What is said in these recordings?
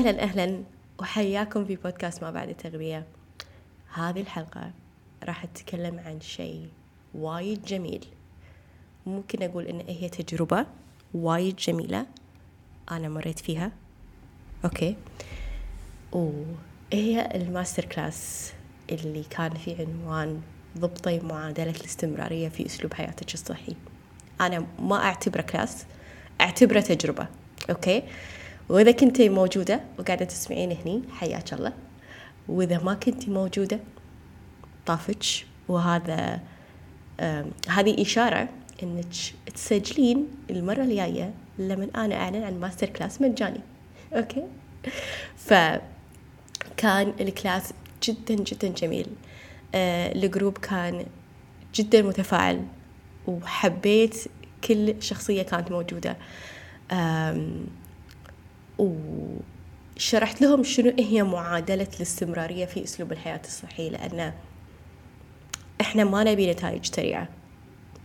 أهلا أهلا وحياكم في بودكاست ما بعد التغذية هذه الحلقة راح أتكلم عن شيء وايد جميل. ممكن أقول إن هي تجربة وايد جميلة. أنا مريت فيها. okay. وهي ال master class اللي كان في عنوان ضبطي معادلة الاستمرارية في أسلوب حياتك الصحي. أنا ما أعتبره class أعتبره تجربة. okay. وإذا كنتي موجودة وقاعدة تسمعين هني حياك الله. وإذا ما كنتي موجودة طافج وهذا هذه إشارة إنك تسجلين المرة الجاية لما أنا أعلن عن master class مجاني. okay؟ فكان ال class جدا جدا جميل. آه ال group كان جدا متفاعل. وحبيت كل شخصية كانت موجودة. وشرحت لهم شنو هي معادلة الاستمرارية في أسلوب الحياة الصحي لأن إحنا ما نبي نتائج سريعة.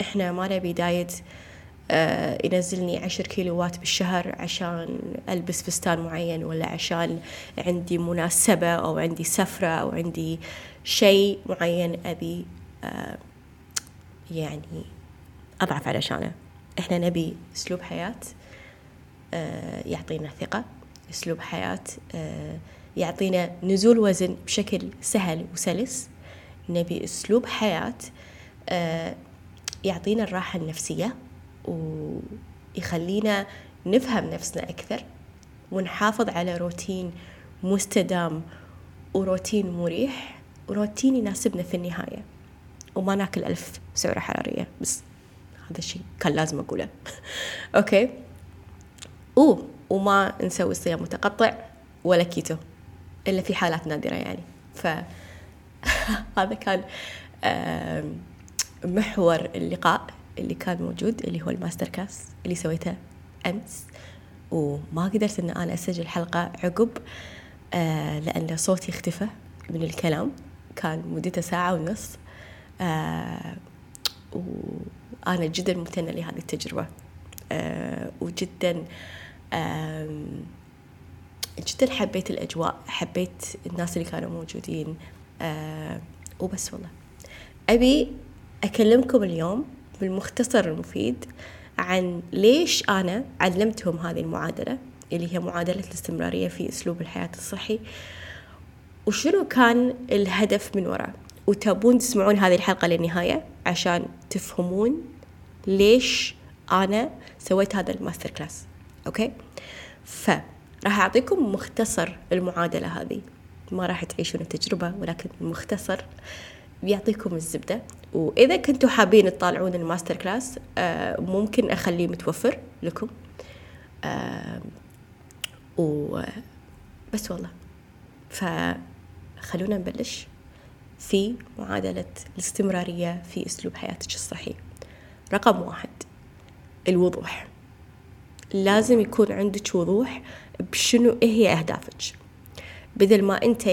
إحنا ما نبي دايت آه ينزلني عشر كيلوات بالشهر عشان ألبس فستان معين ولا عشان عندي مناسبة أو عندي سفرة أو عندي شيء معين أبي آه يعني أضعف علشانه. إحنا نبي أسلوب حياة يعطينا ثقة أسلوب حياة آه يعطينا نزول وزن بشكل سهل وسلس. نبي أسلوب حياة آه يعطينا الراحة النفسية ويخلينا نفهم نفسنا أكثر ونحافظ على روتين مستدام وروتين مريح وروتين يناسبنا في النهاية. وما ناكل ألف سعرة حرارية بس هذا الشيء كان لازم أقوله. okay؟ أوه وما نسوي صيام متقطع ولا كيتو إلا في حالات نادرة يعني. فهذا كان محور اللقاء اللي كان موجود اللي هو ال master class اللي سويته أمس. وما قدرت أن أنا أسجل حلقة عقب آه لأن صوتي اختفى من الكلام. كان مدته ساعة ونص. آه وأنا جدا ممتنة لهذه التجربة. آه وجدا جدا حبيت الأجواء حبيت الناس اللي كانوا موجودين. وبس والله. أبي أكلمكم اليوم بالمختصر المفيد عن ليش أنا علمتهم هذه المعادلة اللي هي معادلة الاستمرارية في أسلوب الحياة الصحي وشنو كان الهدف من وراء؟ وتبون تسمعون هذه الحلقة للنهاية عشان تفهمون ليش أنا سويت هذا ال master class. okay؟ فراح أعطيكم مختصر المعادلة هذه. ما راح تعيشون التجربة ولكن مختصر بيعطيكم الزبدة. وإذا كنتوا حابين تطالعون ال master class آه ممكن أخليه متوفر لكم. آه وبس والله. فخلونا نبلش في معادلة الاستمرارية في أسلوب حياتك الصحي رقم واحد الوضوح. لازم يكون عندك وضوح بشنو هي أهدافك. بدل ما أنت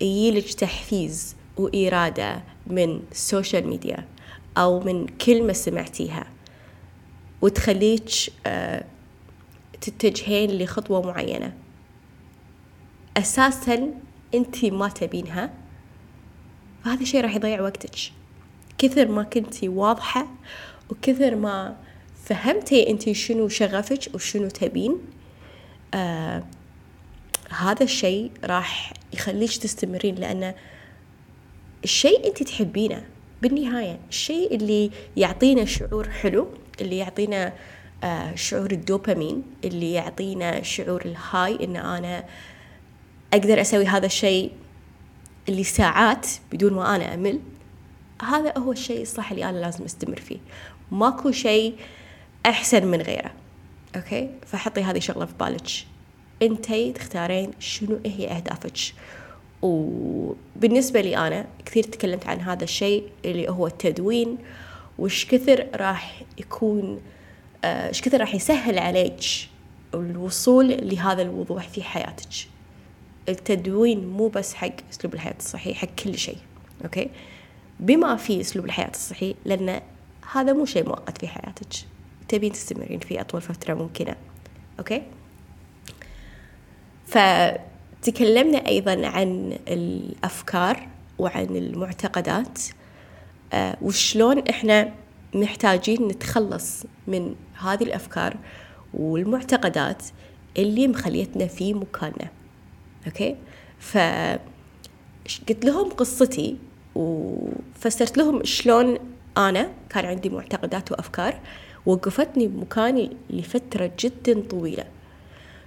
يجيلك تحفيز وإرادة من ال social media أو من كلمة سمعتيها وتخليك آه، تتجهين لخطوة معينة. أساسا أنت ما تبينها فهذا الشيء راح يضيع وقتك. كثر ما كنتي واضحة وكثر ما فهمتي أنت شنو شغفك وشنو تبين؟ آه هذا الشيء راح يخليك تستمرين لأنه الشيء أنت تحبينه بالنهاية. الشيء اللي يعطينا شعور حلو اللي يعطينا آه شعور الدوبامين اللي يعطينا شعور الهاي إن أنا أقدر أسوي هذا الشيء اللي ساعات بدون ما أنا أمل. هذا هو الشيء الصح اللي أنا لازم أستمر فيه. ماكو شيء أحسن من غيره. أوكي؟ فحطي هذه شغلة في بالك. أنتي تختارين شنو هي أهدافك. وبالنسبة لي أنا كثير تكلمت عن هذا الشيء اللي هو التدوين. وش كثر راح يكون آه، إيش كثر راح يسهل عليك الوصول لهذا الوضوح في حياتك. التدوين مو بس حق أسلوب الحياة الصحي حق كل شيء. okay؟ بما في أسلوب الحياة الصحي لأن هذا مو شيء مؤقت في حياتك. تبين تستمرين فيه أطول فترة ممكنة. okay؟ فتكلمنا أيضا عن الأفكار وعن المعتقدات آه، وشلون إحنا محتاجين نتخلص من هذه الأفكار والمعتقدات اللي مخليتنا في مكاننا. أوكي؟ ف قلت لهم قصتي وفسرت لهم شلون أنا كان عندي معتقدات وأفكار وقفتني بمكاني لفترة جدا طويلة.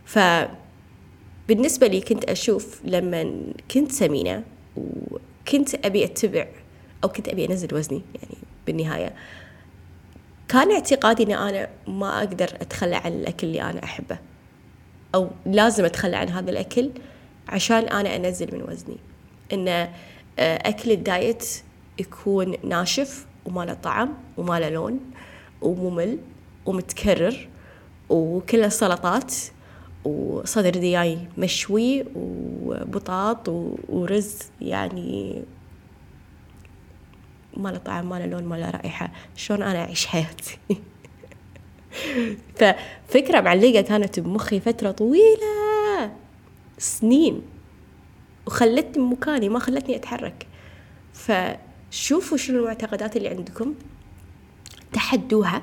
فبالنسبة لي كنت أشوف لما كنت سمينة وكنت أبي أتبع أو كنت أبي أنزل وزني يعني بالنهاية كان اعتقادي أن أنا ما أقدر أتخلى عن الأكل اللي أنا أحبه أو لازم أتخلى عن هذا الأكل عشان أنا أنزل من وزني. إن آه، أكل الدايت يكون ناشف وما له طعم وما له لون. وممل ومتكرر وكله سلطات وصدر دياي مشوي وبطاط ورز يعني ما له طعم ما له لون ما له رائحة شلون أنا أعيش حياتي؟ ففكرة معلقة كانت بمخي فترة طويلة سنين وخلتني بمكاني ما خلتني أتحرك. فشوفوا شنو المعتقدات اللي عندكم. تحدوها.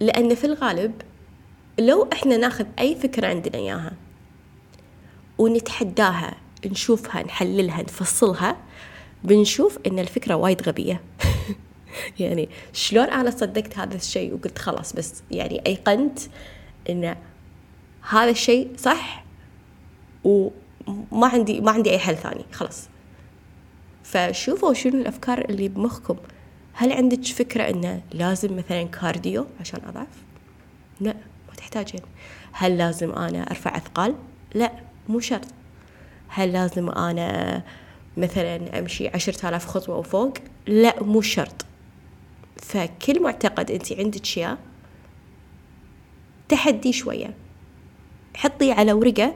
لأن في الغالب لو إحنا ناخذ أي فكرة عندنا إياها ونتحداها نشوفها نحللها نفصلها بنشوف إن الفكرة وايد غبية. يعني شلون أنا صدقت هذا الشيء وقلت خلاص بس يعني أيقنت إن هذا الشيء صح وما عندي ما عندي أي حل ثاني. خلاص. فشوفوا شنو الأفكار اللي بمخكم. هل عندك فكرة إنه لازم مثلا كارديو عشان أضعف؟ لا ما تحتاجين. هل لازم أنا أرفع أثقال؟ لا مو شرط. هل لازم أنا مثلا أمشي عشرة آلاف خطوة وفوق؟ لا مو شرط. فكل معتقد أنت عندك إياه تحدي شوية. حطي على ورقة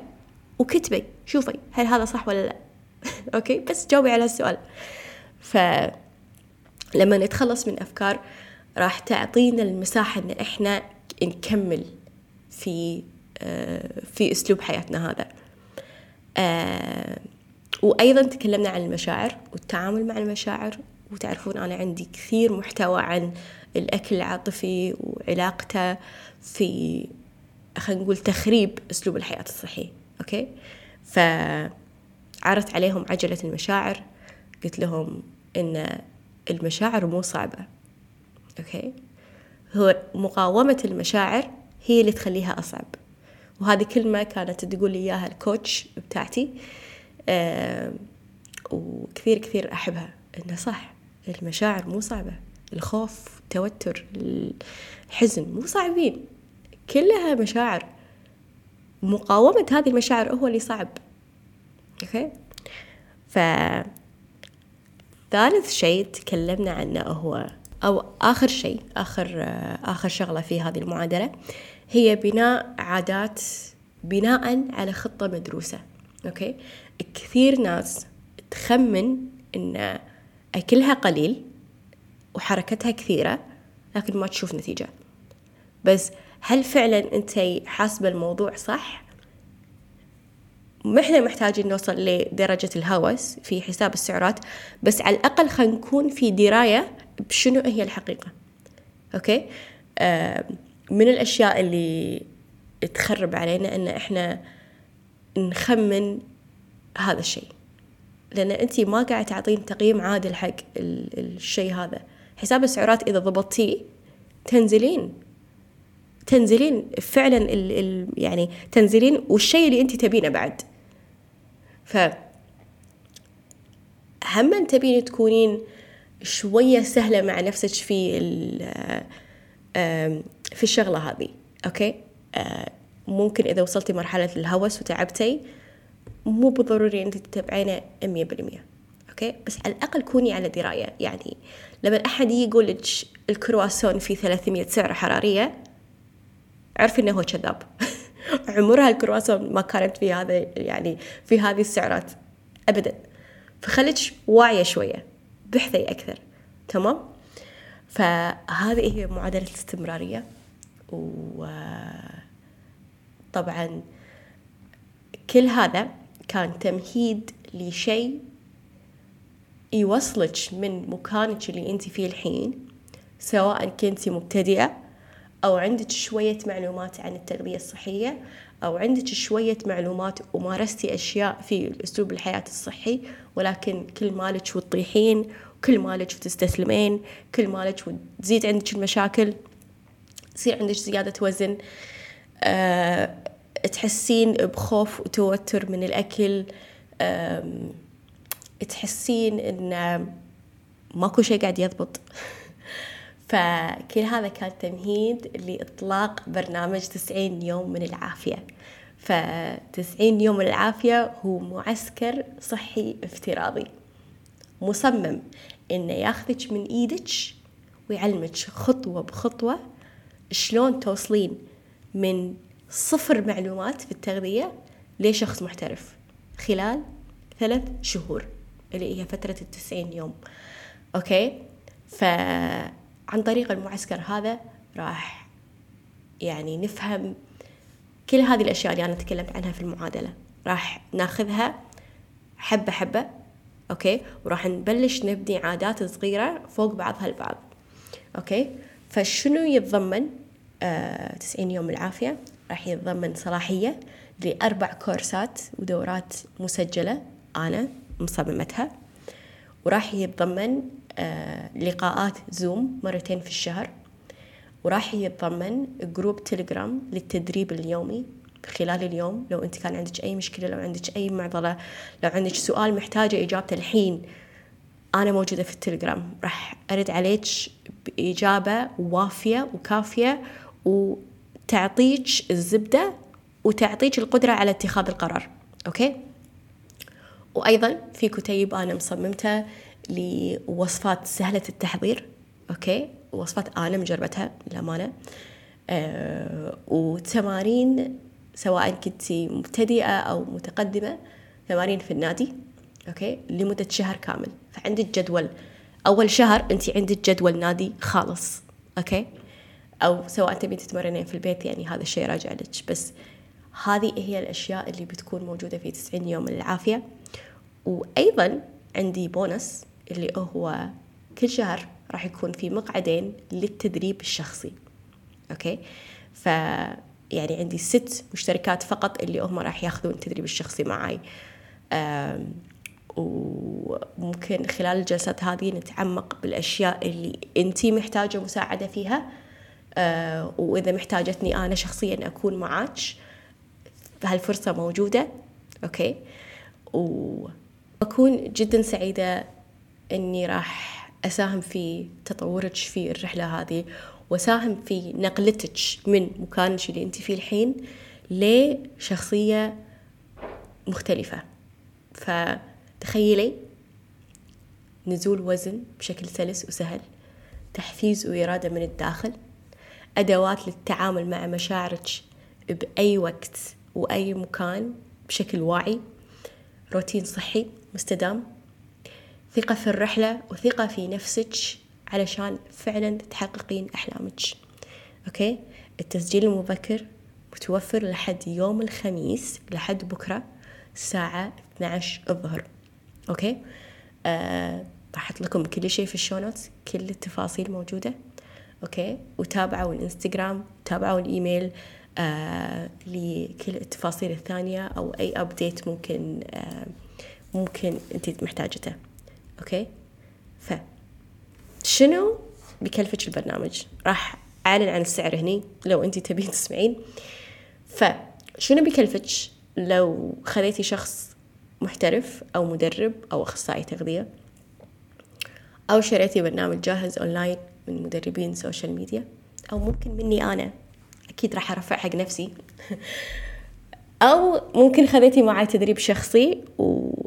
وكتبي شوفي هل هذا صح ولا لا. أوكي؟ بس جاوبي على السؤال. ف لما نتخلص من أفكار راح تعطينا المساحة إن إحنا نكمل في آه، في أسلوب حياتنا هذا. آه، وأيضا تكلمنا عن المشاعر والتعامل مع المشاعر وتعرفون أنا عندي كثير محتوى عن الأكل العاطفي وعلاقته في خلينا نقول تخريب أسلوب الحياة الصحي أوكي؟ فعرضت عليهم عجلة المشاعر قلت لهم إن المشاعر مو صعبة. أوكي؟ هو مقاومة المشاعر هي اللي تخليها أصعب. وهذه كلمة كانت تقول لي إياها الكوتش بتاعتي. آه وكثير كثير أحبها. إنه صح المشاعر مو صعبة. الخوف التوتر الحزن مو صعبين. كلها مشاعر. مقاومة هذه المشاعر هو اللي صعب. okay؟ ف ثالث شيء تكلمنا عنه هو أو آخر شيء آخر آخر شغلة في هذه المعادلة هي بناء عادات بناء على خطة مدروسة okay؟ كثير ناس تخمن إن أكلها قليل وحركتها كثيرة لكن ما تشوف نتيجة. بس هل فعلا أنت حاسبة الموضوع صح؟ إحنا محتاجين نوصل لدرجة الهوس في حساب السعرات بس على الأقل خلينا نكون في دراية بشنو هي الحقيقة. أوكي؟ آه من الأشياء اللي تخرب علينا أن إحنا نخمن هذا الشيء. لأن أنت ما قاعد تعطين تقييم عادل حق الشيء هذا. حساب السعرات إذا ضبطتيه تنزلين. تنزلين فعلا ال ال يعني تنزلين والشيء اللي انت تبينه بعد. ف هم تبين تكونين شوية سهلة مع نفسك في في الشغلة هذه okay؟ آه، ممكن إذا وصلتي مرحلة الهوس وتعبتي مو بالضروري أنت تتبعينه مية بالمية okay؟ بس على الأقل كوني على دراية يعني لما أحد يقول لك الكرواسون في 300 سعرة حرارية عرفي إنه هو كذاب. عمرها الكرواسون ما كانت في هذا يعني في هذه السعرات ابدا. فخليك واعية شوية بحثي أكثر. تمام؟ فهذه هي معادلة الاستمرارية. وطبعا كل هذا كان تمهيد لشيء يوصلك من مكانك اللي أنت فيه الحين سواء كنتي مبتدئة أو عندك شوية معلومات عن التغذية الصحية أو عندك شوية معلومات ومارستي أشياء في أسلوب الحياة الصحي ولكن كل مالك وتطيحين كل مالك وتستسلمين كل مالك وتزيد عندك المشاكل يصير عندك زيادة وزن أه تحسين بخوف وتوتر من الأكل أه تحسين إن ماكو شيء قاعد يضبط. فكل هذا كان تمهيد لإطلاق برنامج تسعين يوم من العافية. فتسعين يوم من العافية هو معسكر صحي افتراضي. مصمم إنه ياخذك من إيدك ويعلمك خطوة بخطوة شلون توصلين من صفر معلومات في التغذية لشخص محترف خلال ثلاث شهور اللي هي فترة التسعين يوم. okay؟ فعن طريق المعسكر هذا راح يعني نفهم كل هذه الأشياء اللي أنا تكلمت عنها في المعادلة. راح ناخذها حبة حبة okay؟ وراح نبلش نبني عادات صغيرة فوق بعضها البعض okay؟ فشنو يتضمن؟ آه تسعين يوم العافية. راح يتضمن صلاحية لأربع كورسات ودورات مسجلة أنا مصممتها. وراح يتضمن لقاءات زوم مرتين في الشهر. وراح يتضمن group تليجرام للتدريب اليومي خلال اليوم. لو أنت كان عندك أي مشكلة لو عندك أي معضلة لو عندك سؤال محتاجة اجابته الحين أنا موجودة في التليجرام راح أرد عليك بإجابة وافية وكافية وتعطيك الزبدة وتعطيك القدرة على اتخاذ القرار. okay؟ وأيضا في كتيب أنا مصممته لوصفات سهلة التحضير okay؟ وصفات أنا مجربتها للأمانة. أه وتمارين سواء كنتي مبتدئة أو متقدمة تمارين في النادي okay؟ لمدة شهر كامل. فعندك جدول أول شهر أنت عندك جدول نادي خالص okay؟ أو سواء تبي تتمرنين في البيت يعني هذا الشيء راجع لك. بس هذه هي الأشياء اللي بتكون موجودة في 90 يوم العافية. وأيضا عندي بونس. اللي هو كل شهر راح يكون في مقعدين للتدريب الشخصي. okay؟ ف يعني عندي ست مشتركات فقط اللي هم راح ياخذون التدريب الشخصي معي وممكن خلال الجلسات هذه نتعمق بالأشياء اللي أنتي محتاجة مساعدة فيها. أه وإذا محتاجتني أنا شخصيا أكون معاك فهالفرصة موجودة. أوكي؟ وأكون جدا سعيدة أني راح أساهم في تطورك في الرحلة هذه وساهم في نقلتك من مكانك اللي أنت فيه الحين لشخصية مختلفة. فتخيلي نزول وزن بشكل سلس وسهل تحفيز وإرادة من الداخل أدوات للتعامل مع مشاعرك بأي وقت وأي مكان بشكل واعي روتين صحي مستدام ثقة في الرحلة وثقة في نفسك علشان فعلا تحققين أحلامك. okay؟ التسجيل المبكر متوفر لحد يوم الخميس لحد بكرة الساعة 12 الظهر. okay؟ آه أحط لكم كل شيء في ال show notes كل التفاصيل موجودة. okay؟ وتابعوا الإنستغرام تابعوا الإيميل آه لكل التفاصيل الثانية أو أي update ممكن آه ممكن أنت محتاجته. okay؟ ف شنو بكلفك البرنامج؟ راح أعلن عن السعر هني لو أنت تبين تسمعين. فشنو بكلفك لو خذيتي شخص محترف أو مدرب أو أخصائي تغذية؟ أو شريتي برنامج جاهز أونلاين من مدربين social media؟ أو ممكن مني أنا أكيد راح أرفع حق نفسي. أو ممكن خذيتي معي تدريب شخصي والباقات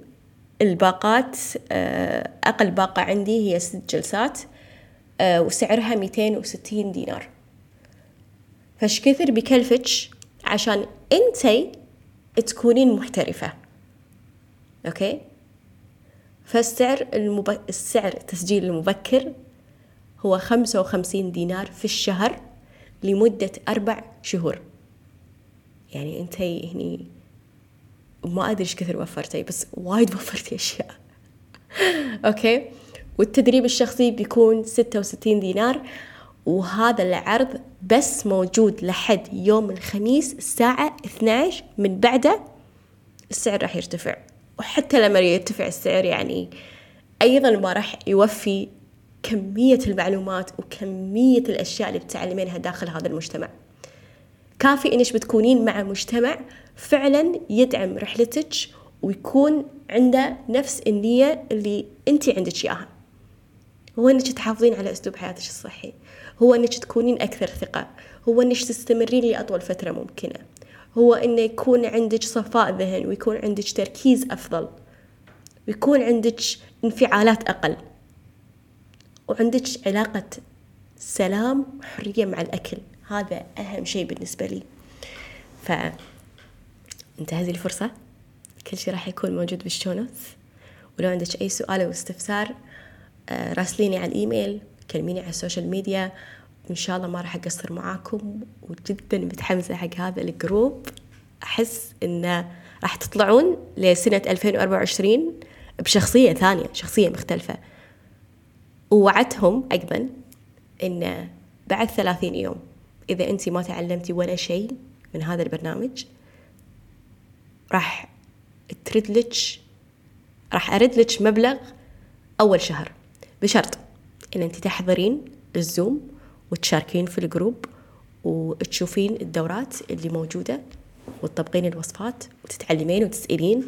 آه، أقل باقة عندي هي ست جلسات آه، وسعرها ميتين وستين دينار. فش كثر بكلفك عشان انتي تكونين محترفة. أوكي؟ فالسعر المب... السعر التسجيل المبكر هو خمسة وخمسين دينار في الشهر لمدة أربع شهور. يعني انتي هني ما أدري إيش كثر وفرتي بس وايد وفرتي أشياء. أوكي؟ والتدريب الشخصي بيكون ستة وستين دينار وهذا العرض بس موجود لحد يوم الخميس الساعة 12 من بعده السعر راح يرتفع. وحتى لما يرتفع السعر يعني أيضا ما راح يوفي كمية المعلومات وكمية الأشياء اللي بتتعلمينها داخل هذا المجتمع. كافي إنش بتكونين مع مجتمع فعلا يدعم رحلتك ويكون عنده نفس النية اللي أنت عندك إياها. هو إنك تحافظين على أسلوب حياتك الصحي. هو إنك تكونين أكثر ثقة. هو إنك تستمرين لأطول فترة ممكنة. هو إنه يكون عندك صفاء ذهن ويكون عندك تركيز أفضل. ويكون عندك انفعالات أقل. وعندك علاقة سلام وحرية مع الأكل. هذا أهم شيء بالنسبة لي. ف انتهزي الفرصة. كل شيء راح يكون موجود بال show notes ولو عندك أي سؤال أو استفسار آه، راسليني على الإيميل كلميني على ال social media إن شاء الله ما راح أقصر معاكم. وجدا متحمسة حق هذا ال group. أحس إنه راح تطلعون لسنة 2024 بشخصية ثانية شخصية مختلفة. ووعدتهم أيضا إن بعد ثلاثين يوم إذا أنت ما تعلمتي ولا شيء من هذا البرنامج راح ترد لك راح أرد لك مبلغ أول شهر. بشرط إن أنت تحضرين الزوم وتشاركين في ال group وتشوفين الدورات اللي موجودة وتطبقين الوصفات وتتعلمين وتسألين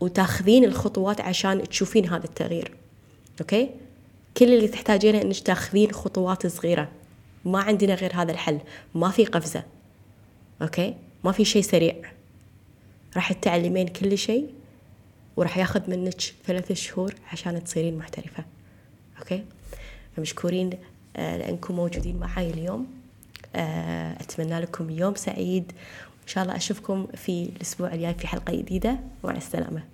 وتاخذين الخطوات عشان تشوفين هذا التغيير. okay؟ كل اللي تحتاجينه إنك تاخذين خطوات صغيرة. ما عندنا غير هذا الحل. ما في قفزة. okay؟ ما في شيء سريع. راح تتعلمين كل شيء وراح ياخذ منك ثلاث شهور عشان تصيرين محترفة. أوكي؟ فمشكورين آه، لأنكم موجودين معي اليوم. آه، أتمنى لكم يوم سعيد. وان شاء الله أشوفكم في الأسبوع الجاي في حلقة جديدة. مع السلامة.